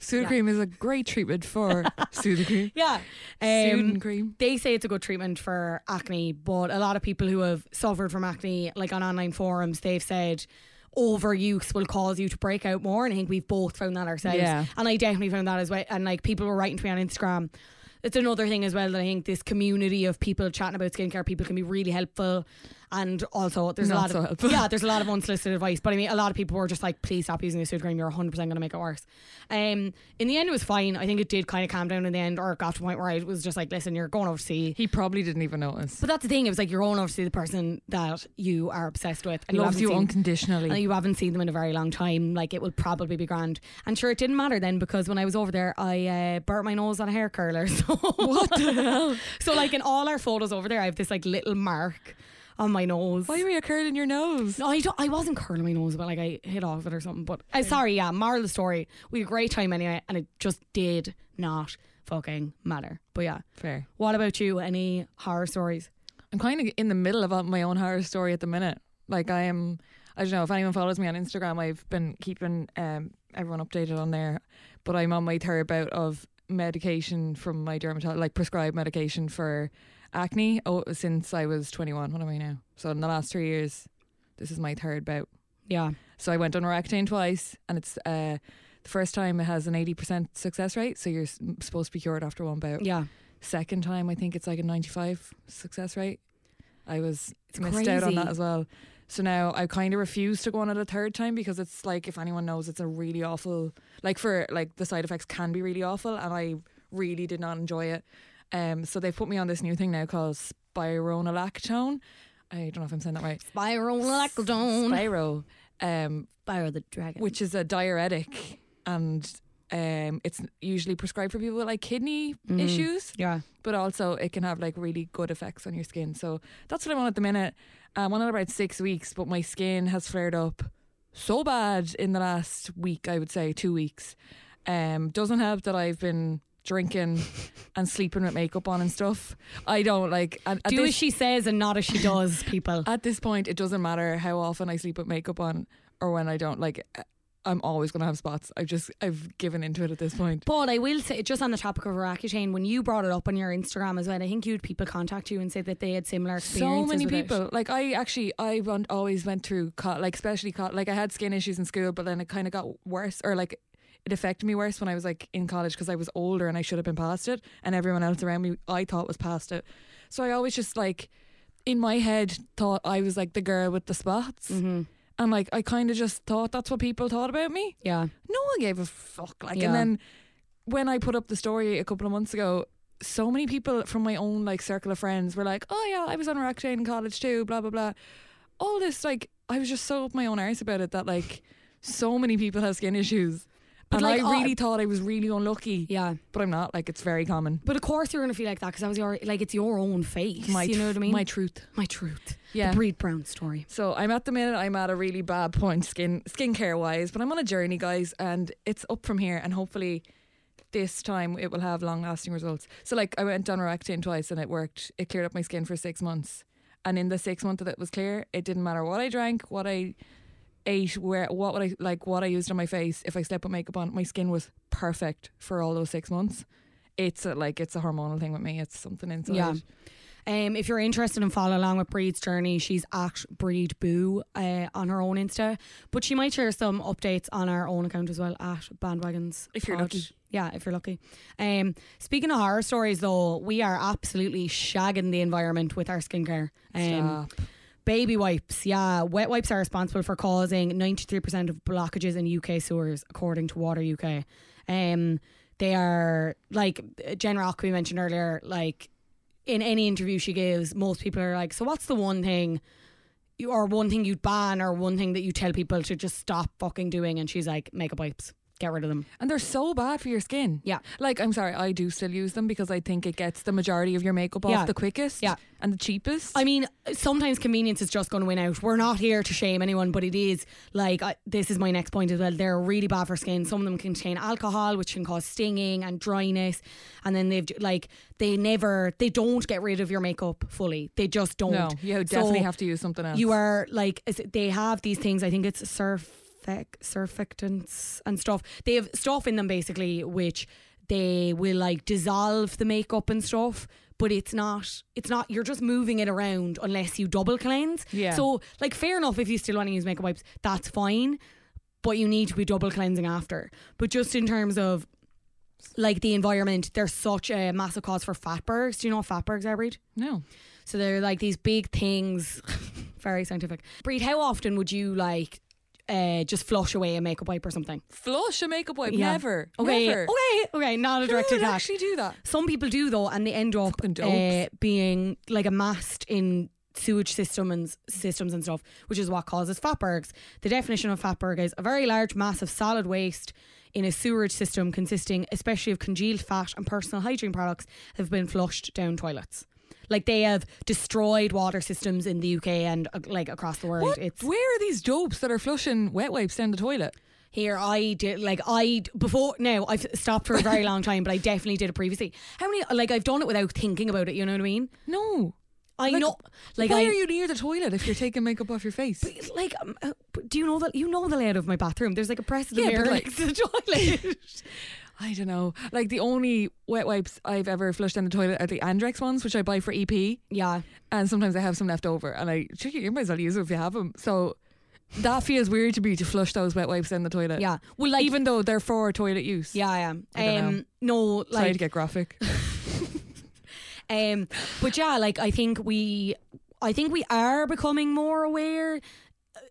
Sudocrem is a great treatment for Sudocrem. yeah, Sudin um, cream. they say it's a good treatment for acne, but a lot of people who have suffered from acne, like on online forums, they've said overuse will cause you to break out more. And I think we've both found that ourselves. Yeah. And I definitely found that as well. And like people were writing to me on Instagram. It's another thing as well that I think this community of people chatting about skincare, people can be really helpful. And also, there's Not a lot so of helpful. yeah, there's a lot of unsolicited advice. But I mean, a lot of people were just like, "Please stop using the cream. You're 100 percent going to make it worse." Um, in the end, it was fine. I think it did kind of calm down in the end, or it got to a point where I was just like, "Listen, you're going over to see." He probably didn't even notice. But that's the thing. It was like you're going over to see the person that you are obsessed with, and Loves haven't you seen- unconditionally. and you haven't seen them in a very long time. Like it will probably be grand. And sure, it didn't matter then because when I was over there, I uh, burnt my nose on a hair curler. So what the hell? So like in all our photos over there, I have this like little mark on my nose. Why were you curling your nose? No, I don't. I wasn't curling my nose, but like I hit off it or something. But uh, sorry, yeah. Moral of the story: we had a great time anyway, and it just did not fucking matter. But yeah, Fair. what about you? Any horror stories? I'm kind of in the middle of my own horror story at the minute. Like I am, I don't know if anyone follows me on Instagram. I've been keeping um, everyone updated on there, but I'm on my third bout of medication from my dermatologist, like prescribed medication for acne. Oh, since I was 21. What am I now? So in the last three years, this is my third bout. Yeah. So I went on Roaccutane twice, and it's uh, the first time it has an 80% success rate. So you're s- supposed to be cured after one bout. Yeah. Second time, I think it's like a 95 success rate. I was It's missed out on that as well. So now I kind of refuse to go on it a third time because it's like if anyone knows, it's a really awful. Like for like the side effects can be really awful, and I really did not enjoy it. Um, so they put me on this new thing now called spironolactone. I don't know if I'm saying that right. Spironolactone. Spiro, um, Spyro the dragon. which is a diuretic, and um, it's usually prescribed for people with like kidney Mhm. issues Yeah. but also it can have like really good effects on your skin. So that's what I'm on at the minute. I'm on it about six weeks, but my skin has flared up so bad in the last week, I would say two weeks. Um, doesn't help that I've been drinking and sleeping with makeup on and stuff. I don't like. At, at Do this, as she says and not as she does, people. at this point, it doesn't matter how often I sleep with makeup on or when I don't. Like, uh, I'm always gonna have spots. I've just I've given into it at this point. But I will say, just on the topic of Roaccutane, when you brought it up on your Instagram as well, I think you had people contact you and say that they had similar experiences. so many with it. people like i actually i went, always went through like especially like i had skin issues in school but then it kind of got worse or like it affected me worse when i was like in college because i was older and i should have been past it and everyone else around me i thought was past it so i always just like in my head thought i was like the girl with the spots Mm-hmm. and like i kind of just thought that's what people thought about me Yeah. no one gave a fuck. Like, Yeah. and then when I put up the story a couple of months ago, so many people from my own like circle of friends were like, "Oh yeah, I was on Roaccutane in college too." Blah blah blah. All this like, I was just so up my own arse about it that like, so many people have skin issues, But, and like, I oh, really thought I was really unlucky. Yeah. but I'm not. Like, it's very common. But of course you're going to feel like that because that was your, like, it's your own face. My you know what I mean? My truth. My truth. Yeah. The Breed Brown story. So I'm at the minute I'm at a really bad point skin skincare wise, but I'm on a journey, guys, and it's up from here and hopefully this time it will have long lasting results. So like I went on Roaccutane twice and it worked. It cleared up my skin for six months. And in the six months that it was clear, it didn't matter what I drank, what I ate, where what would I like what I used on my face. If I slept with makeup on, my skin was perfect for all those six months. It's a, like it's a hormonal thing with me. It's something inside. Yeah. Um, if you're interested in following along with Breed's journey, she's at Breed Boo uh, on her own Insta, but she might share some updates on our own account as well at Bandwagons. If you're Pod. lucky. Yeah, if you're lucky. Um, speaking of horror stories, though, we are absolutely shagging the environment with our skincare. Um, Stop. Baby wipes, yeah. Wet wipes are responsible for causing 93% of blockages in UK sewers, according to Water UK. Um, they are, like Jen Rock we mentioned earlier, like in any interview she gives, most people are like, so what's the one thing, you, or one thing you'd ban, or one thing that you tell people to just stop fucking doing? And she's like, makeup wipes, get rid of them. And they're so bad for your skin. Yeah. Like, I'm sorry, I do still use them because I think it gets the majority of your makeup off Yeah. the quickest Yeah. and the cheapest. I mean, sometimes convenience is just going to win out. We're not here to shame anyone, but it is like I, this is my next point as well. They're really bad for skin. Some of them contain alcohol, which can cause stinging and dryness. And then they've like they never they don't get rid of your makeup fully. They just don't. no, you definitely So have to use something else. You are like they have these things. I think it's surfec surfactants and stuff. They have stuff in them basically which they will like dissolve the makeup and stuff. But it's not. It's not. You're just moving it around unless you double cleanse. Yeah. So like, fair enough if you still want to use makeup wipes, that's fine. But you need to be double cleansing after. But just in terms of like the environment, there's such a massive cause for fatbergs. Do you know what fatbergs are, Breed? No. So they're like these big things. Very scientific. Breed, how often would you like uh, just flush away a makeup wipe or something? Flush a makeup wipe? Yeah. Never. Okay, Never. okay, okay. Not a direct attack. actually do that? Some people do though, and they end up uh, being like amassed in sewage system and systems and stuff, which is what causes fatbergs. The definition of fatberg is a very large mass of solid waste in a sewerage system consisting especially of congealed fat and personal hygiene products that have been flushed down toilets. Like they have destroyed water systems in the UK and uh, like across the world. What? It's Where are these dopes that are flushing wet wipes down the toilet? here I did like I before now I've stopped for a very long time, but I definitely did it previously. How many like I've done it without thinking about it. You know what I mean? No. I Like, know. Like why I are you near the toilet if you're taking makeup off your face? like um, uh, but do you know that you know the layout of my bathroom? There's like a press of the Yeah, but, mirror like- next to the toilet. I don't know. Like the only wet wipes I've ever flushed down the toilet are the Andrex ones, which I buy for EP. yeah. And sometimes I have some left over, and I check it. You might as well use them if you have them. So that feels weird to me to flush those wet wipes down the toilet. Yeah. Well, like even though they're for toilet use. yeah, I am. I don't Um, no, Sorry like to get graphic. Um, but yeah, like I think we, I think we are becoming more aware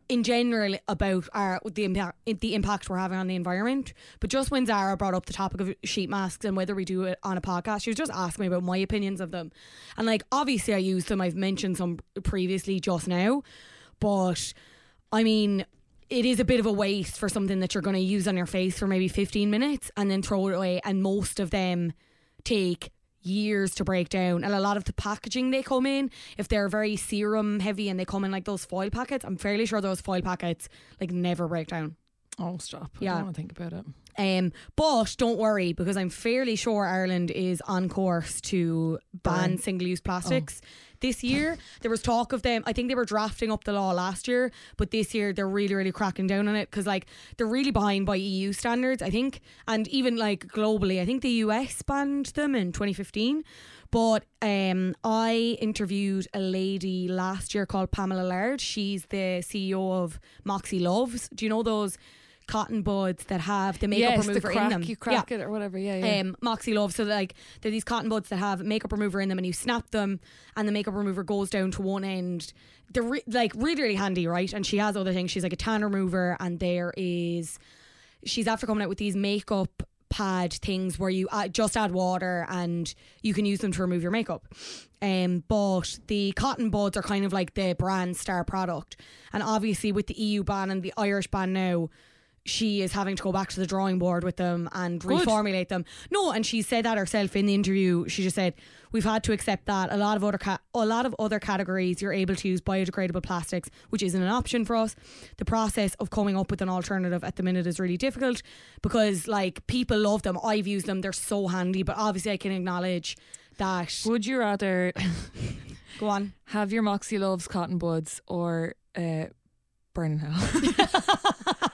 in general about our the impact the impact we're having on the environment. But just when Zara brought up the topic of sheet masks and whether we do it on a podcast, she was just asking me about my opinions of them. And like obviously I use them. I've mentioned some previously just now, but I mean. It is a bit of a waste for something that you're going to use on your face for maybe 15 minutes and then throw it away. And most of them take years to break down. And a lot of the packaging they come in, if they're very serum heavy and they come in like those foil packets, I'm fairly sure those foil packets like never break down. Oh, stop. Yeah. I don't want to think about it. Um, but don't worry because I'm fairly sure Ireland is on course to ban Burn. single use plastics. This year, there was talk of them. I think they were drafting up the law last year, but this year they're really, really cracking down on it because, like, they're really behind by EU standards, I think, and even like globally. I think the US banned them in 2015. But um, I interviewed a lady last year called Pamela Laird. She's the CEO of Moxie Loves. Do you know those cotton buds that have the makeup yes, the remover crack, in them? you crack it or whatever. Yeah, yeah. Um, Moxie Love. So like they're these cotton buds that have makeup remover in them, and you snap them, and the makeup remover goes down to one end. They're re- like really really handy, right? And she has other things. She's like a tan remover, and there is. She's after coming out with these makeup pad things where you add, just add water and you can use them to remove your makeup. Um, but the cotton buds are kind of like the brand star product, and obviously with the EU ban and the Irish ban now, she is having to go back to the drawing board with them and Good. reformulate them. No, and she said that herself in the interview. She just said we've had to accept that a lot of other ca- a lot of other categories you're able to use biodegradable plastics, which isn't an option for us. The process of coming up with an alternative at the minute is really difficult because like people love them. I've used them; they're so handy. But obviously, I can acknowledge that. Would you rather Go on. have your Moxie Loves cotton buds or uh, burn in hell?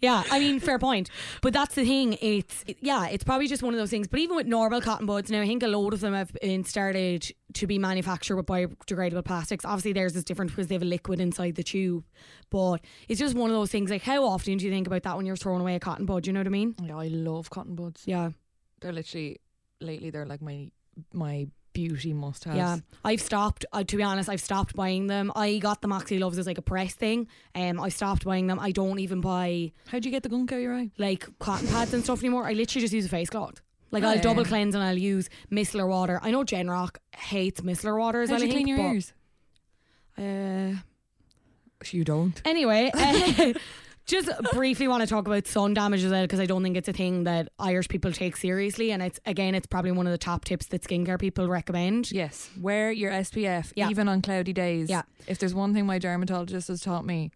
Yeah, I mean, fair point. But that's the thing. It's yeah, it's probably just one of those things. But even with normal cotton buds now, I think a load of them have been started to be manufactured with biodegradable plastics. Obviously, theirs is different because they have a liquid inside the tube. But it's just one of those things. Like, how often do you think about that when you're throwing away a cotton bud? You know what I mean? yeah, I love cotton buds. Yeah, They're literally lately they're like my my beauty must have. yeah. I've stopped. Uh, to be honest, I've stopped buying them. I got the Moxie Loves as like a press thing. Um, I stopped buying them. I don't even buy How'd you get the gunk out your eye? like cotton pads and stuff anymore. I literally just use a face cloth. Like I'll double cleanse and I'll use micellar water. I know Jen Rock hates micellar water as How'd well. you clean your ears? Uh, You don't. anyway, uh, just briefly want to talk about sun damage as well because I don't think it's a thing that Irish people take seriously, and it's again it's probably one of the top tips that skincare people recommend. Yes, wear your SPF Yeah. even on cloudy days. Yeah. If there's one thing my dermatologist has taught me,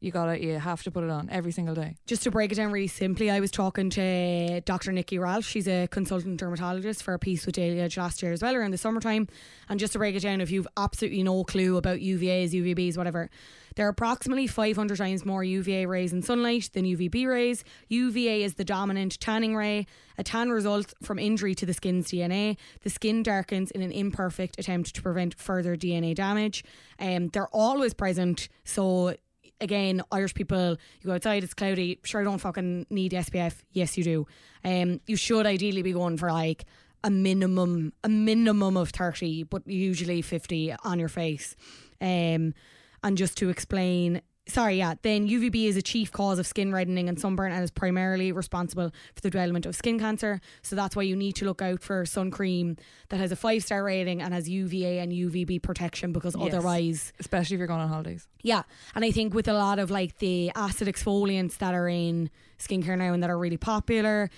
you gotta you have to put it on every single day. Just to break it down really simply, I was talking to Dr. Nikki Ralph. She's a consultant dermatologist for a piece with Daily Edge last year as well, around the summertime. And just to break it down, if you've absolutely no clue about UVAs, UVBs, whatever, there are approximately 500 times more UVA rays in sunlight than UVB rays. UVA is the dominant tanning ray. A tan results from injury to the skin's DNA. The skin darkens in an imperfect attempt to prevent further DNA damage. Um, they're always present, so again, Irish people, you go outside, it's cloudy. Sure, I don't fucking need SPF. Yes, you do. Um, you should ideally be going for like a minimum, a minimum of thirty, but usually fifty on your face. Um, And just to explain, sorry, yeah, then UVB is a chief cause of skin reddening and sunburn and is primarily responsible for the development of skin cancer. So that's why you need to look out for sun cream that has a five star rating and has UVA and UVB protection because Yes. otherwise especially if you're going on holidays. yeah, and I think with a lot of like the acid exfoliants that are in skincare now and that are really popular,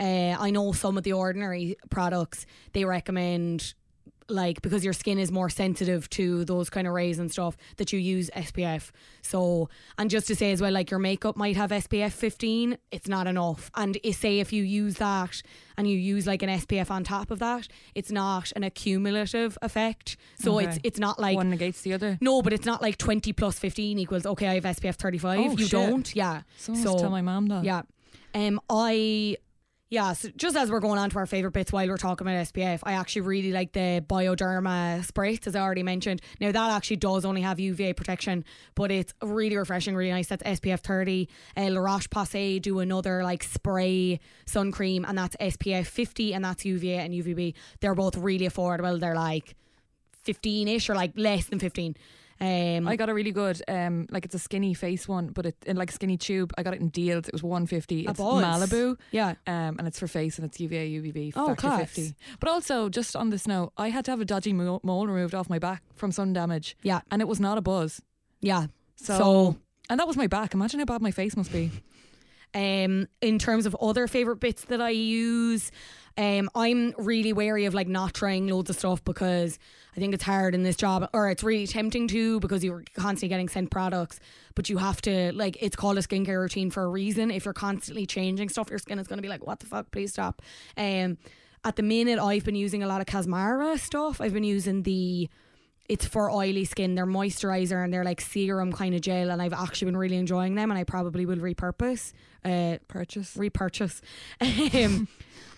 uh, I know some of the ordinary products they recommend like because your skin is more sensitive to those kind of rays and stuff that you use SPF. So and just to say as well, like your makeup might have SPF 15, it's not enough. And say if you use that and you use like an SPF on top of that, it's not an accumulative effect. So Okay. it's it's not like One negates the other. no, but it's not like 20 plus 15 equals, okay, I have SPF 35. Oh, you shit. don't. Yeah. Someone must tell my mom that. Yeah. Um, I, yeah, so just as we're going on to our favourite bits while we're talking about SPF, I actually really like the Bioderma spritz, as I already mentioned. Now, that actually does only have UVA protection, but it's really refreshing, really nice. That's SPF 30. Uh, La Roche Posay do another like spray sun cream, and that's SPF 50, and that's UVA and UVB. They're both really affordable. They're like 15 ish or like less than 15. Um, I got a really good, um, like it's a skinny face one, but it in like skinny tube. I got it in deals. It was one fifty. It's buzz. Malibu, Yeah. um, and it's for face and it's UVA UVB Oh, class. fifty. But also, just on this note, I had to have a dodgy mole removed off my back from sun damage. Yeah. and it was not a buzz. Yeah. So, So- and that was my back. Imagine how bad my face must be. Um, in terms of other favorite bits that I use, um, I'm really wary of like not trying loads of stuff because I think it's hard in this job, or it's really tempting to because you're constantly getting sent products, but you have to like it's called a skincare routine for a reason. If you're constantly changing stuff, your skin is going to be like, what the fuck? Please stop. Um, at the minute, I've been using a lot of Casmara stuff. I've been using the it's for oily skin. They're moisturizer and they're like serum kind of gel, and I've actually been really enjoying them. And I probably will repurpose, uh, Purchase. repurchase. Um,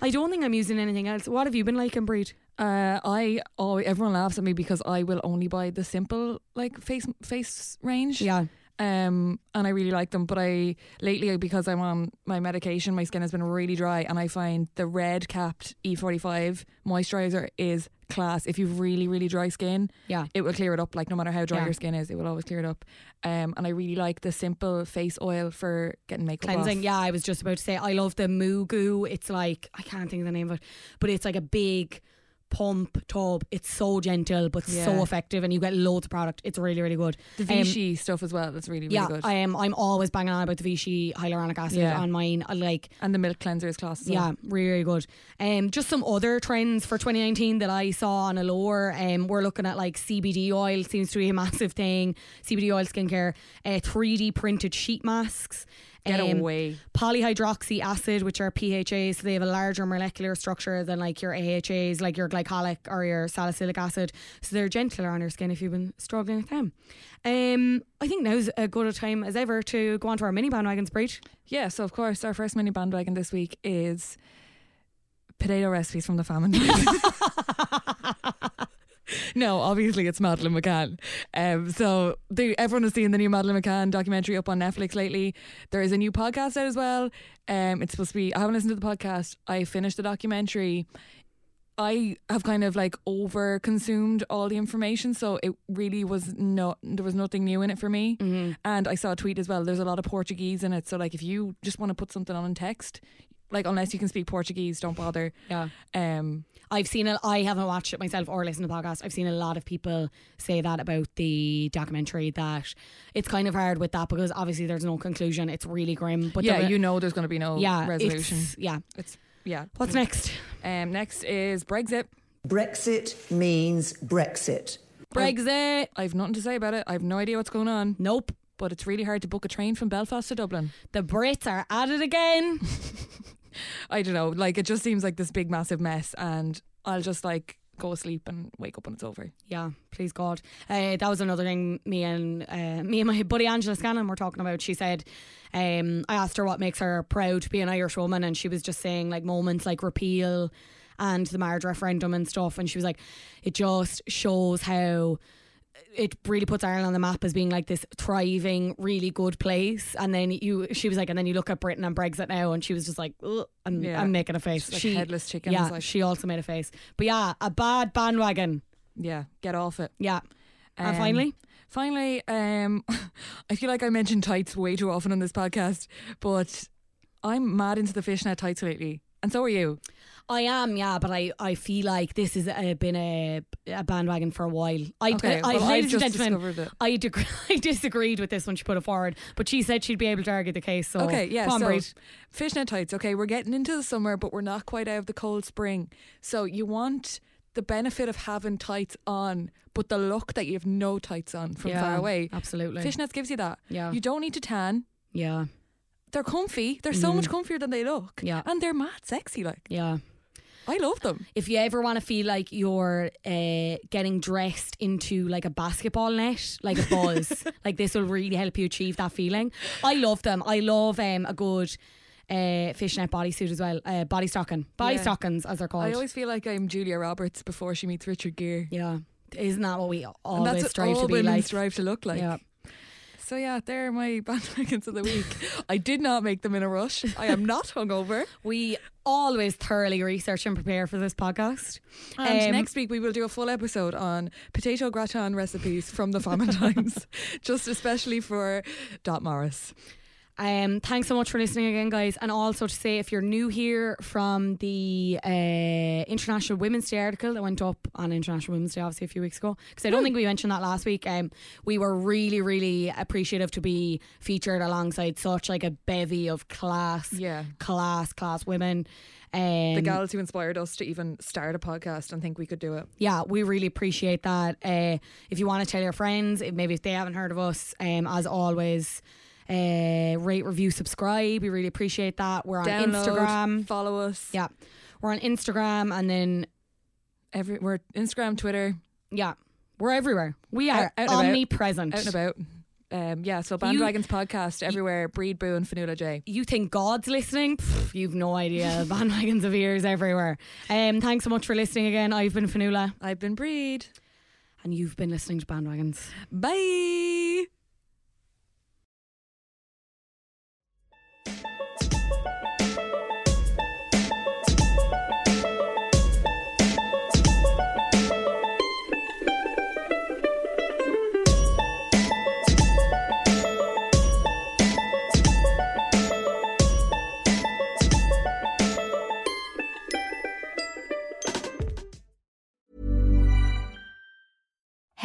I don't think I'm using anything else. What have you been liking, Breed? Uh, I oh, everyone laughs at me because I will only buy the simple like face face range. Yeah, um, and I really like them. But I lately because I'm on my medication, my skin has been really dry, and I find the red capped E45 moisturizer is class. If you've really really dry skin, yeah, it will clear it up. Like no matter how dry Yeah. your skin is, it will always clear it up. Um, and I really like the simple face oil for getting makeup cleansing. off. Yeah, I was just about to say I love the Moo Mugu. It's like I can't think of the name of it, but it's like a big pump tub. It's so gentle but so effective, and you get loads of product. It's really really good. The Um, Vichy stuff as well. That's really really yeah, good. I am. I'm always banging on about the Vichy hyaluronic acid Yeah. on mine. I like. and the milk cleanser is class as Yeah, well. really, really good. Um, just some other trends for 2019 that I saw on Allure. Um, we're looking at like CBD oil seems to be a massive thing. CBD oil skincare, uh, 3D printed sheet masks. Get um, away. Polyhydroxy acid, which are PHAs, so they have a larger molecular structure than like your AHAs, like your glycolic or your salicylic acid. So they're gentler on your skin if you've been struggling with them. Um, I think now's as good a time as ever to go on to our mini bandwagons, sprite. Yeah, so of course our first mini bandwagon this week is potato recipes from the famine. no, obviously it's Madeleine McCann. Um, so the, everyone has seen the new Madeleine McCann documentary up on Netflix lately. There is a new podcast out as well. Um, it's supposed to be. I haven't listened to the podcast. I finished the documentary. I have kind of like over consumed all the information, so it really was not there was nothing new in it for me. Mm-hmm. And I saw a tweet as well. There's a lot of Portuguese in it, so like if you just want to put something on in text, like unless you can speak Portuguese, don't bother. Yeah. Um, I've seen it. I haven't watched it myself or listened to the podcast. I've seen a lot of people say that about the documentary that it's kind of hard with that because obviously there's no conclusion. It's really grim. But yeah, the you know there's going to be no yeah, resolution. it's- yeah. It's yeah. What's next? Um, next is Brexit. Brexit means Brexit. Brexit. I've nothing to say about it. I have no idea what's going on. Nope. But it's really hard to book a train from Belfast to Dublin. The Brits are at it again. I don't know. Like it just seems like this big massive mess, and I'll just like go asleep and wake up when it's over. Yeah, please God. Uh, that was another thing me and uh, me and my buddy Angela Scanlon were talking about. She said, um, I asked her what makes her proud to be an Irish woman, and she was just saying like moments like repeal and the marriage referendum and stuff. And she was like, it just shows how it really puts Ireland on the map as being like this thriving, really good place. And then you, she was like, and then you look at Britain and Brexit now, and she was just like, I'm, Yeah. I'm making a face. Like she headless chickens, Yeah, like- she also made a face. But yeah, a bad bandwagon. Yeah, get off it. Yeah. And Um, finally, Finally, um, I feel like I mention tights way too often on this podcast, but I'm mad into the fishnet tights lately, and so are you. I am, yeah, but I, I feel like this has uh, been a, a bandwagon for a while. I, Okay, I, well, I ladies and just gentlemen. I, deg- I disagreed with this when she put it forward, but she said she'd be able to argue the case. So Okay, yeah. so Bríd. fishnet tights. Okay, we're getting into the summer, but we're not quite out of the cold spring. So you want the benefit of having tights on, but the look that you have no tights on from Yeah, far away. absolutely. Fishnets gives you that. Yeah. You don't need to tan. Yeah, They're comfy. They're so Mhm. much comfier than they look. Yeah. And they're mad sexy. Like yeah. I love them. If you ever want to feel like you're uh, getting dressed into like a basketball net, like a buzz, like this will really help you achieve that feeling. I love them. I love um, a good uh, fishnet bodysuit as well. Uh, body stocking, body Yeah. stockings as they're called. I always feel like I'm Julia Roberts before she meets Richard Gere. yeah, isn't that what we and always that's what strive all to be women like? strive to look like. Yeah. So yeah, they're my bandwagons of the week. I did not make them in a rush. I am not hungover. We always thoroughly research and prepare for this podcast. And Um, next week we will do a full episode on potato gratin recipes from the famine times, just especially for Dot Morris. Um, thanks so much for listening again, guys. And also to say, if you're new here from the uh, International Women's Day article that went up on International Women's Day, obviously a few weeks ago, because I don't think we mentioned that last week. Um, we were really, really appreciative to be featured alongside such like a bevy of class, Yeah. class, class women. Um, The gals who inspired us to even start a podcast and think we could do it. yeah, we really appreciate that. Uh, if you want to tell your friends, maybe if they haven't heard of us, um, as always, uh, rate, review, subscribe. We really appreciate that. We're on Download, Instagram. follow us. Yeah, we're on Instagram, and then Every we're Instagram, Twitter, yeah, we're everywhere. We are Out- out and about. omnipresent. out and about. Um, yeah, so Bandwagons podcast everywhere. Breed Boo and Fanula J. You think God's listening? Pff, you've no idea. Bandwagons of ears everywhere. Um, thanks so much for listening again. I've been Fanula, I've been Breed. and you've been listening to Bandwagons. Bye.